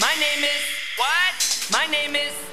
my name is. What? My name is.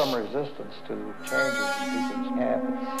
some resistance to changes in people's habits.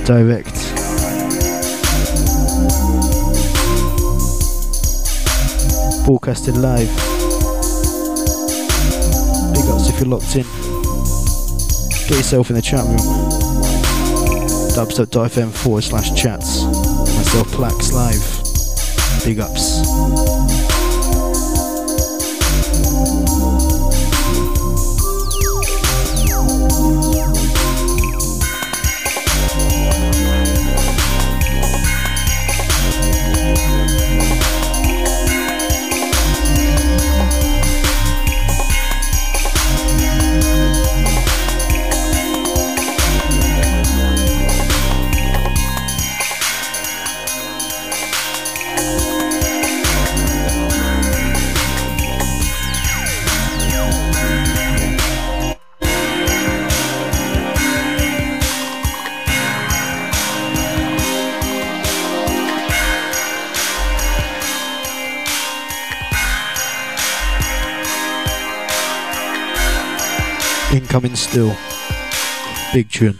Direct. Broadcasting live. Big ups if you're locked in. Get yourself in the chat room. Dubstep.fm forward slash chats. Myself, Plax live. Big ups. Coming still. Big tune.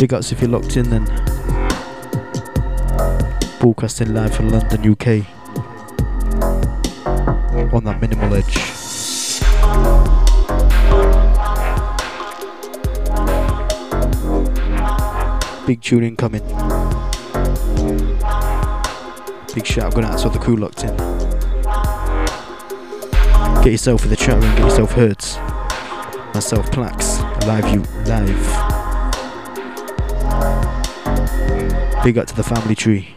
Big ups if you're locked in then. Broadcasting live from London, UK. On that minimal edge. Big tune incoming. Big shout going out to all the crew locked in. Get yourself in the chat room, get yourself heard. Myself, Plax, live you, live. Big up to the family tree.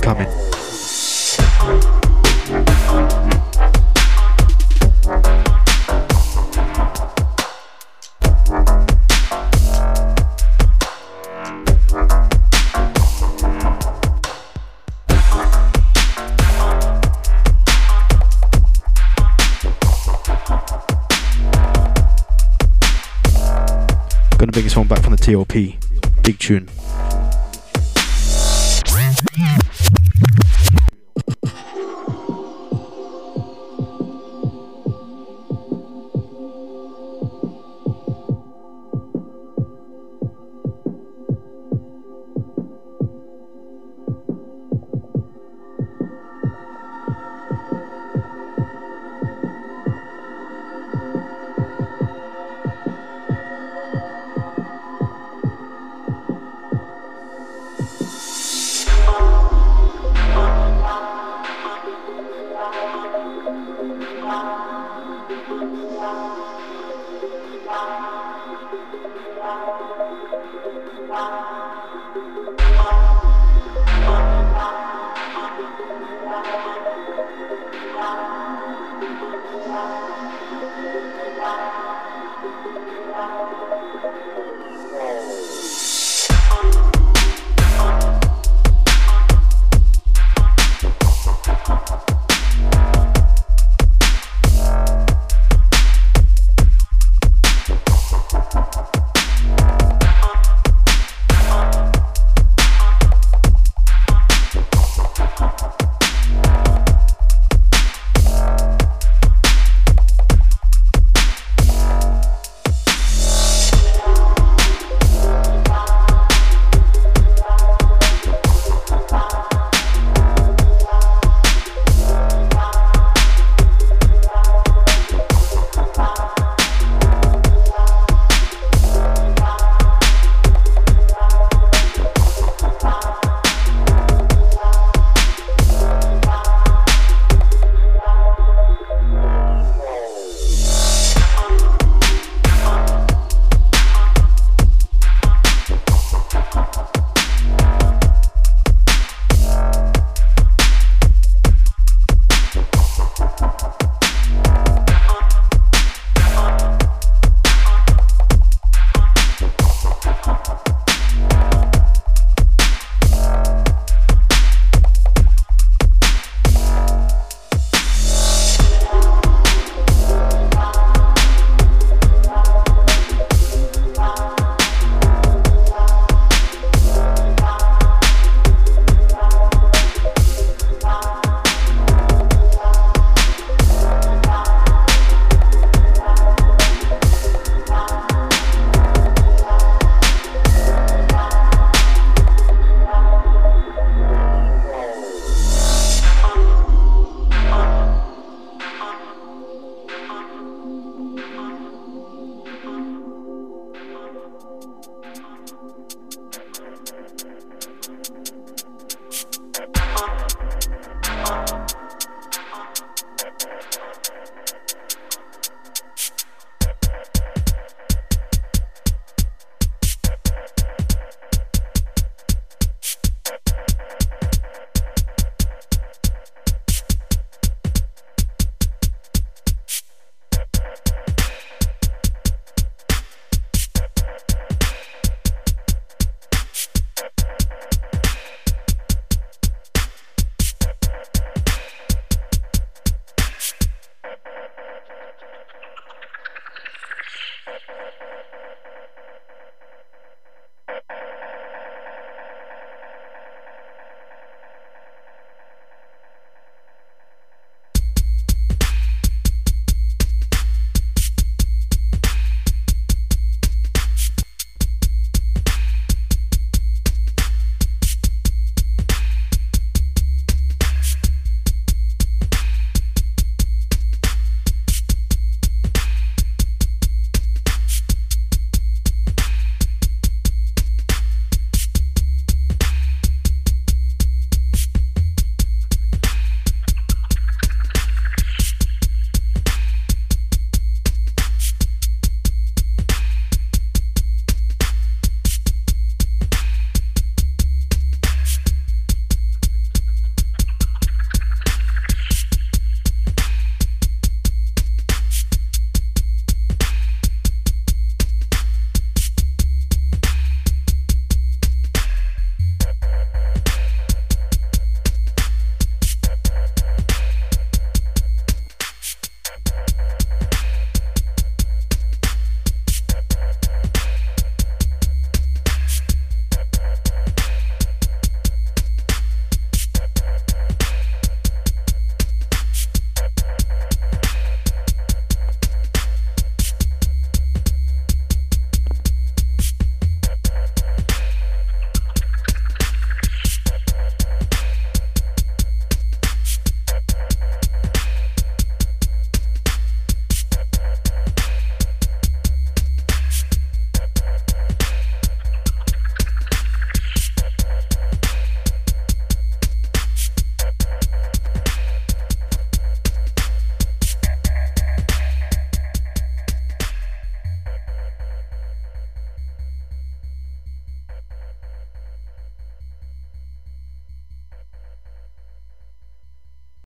Coming. One back from the TOP. Big tune.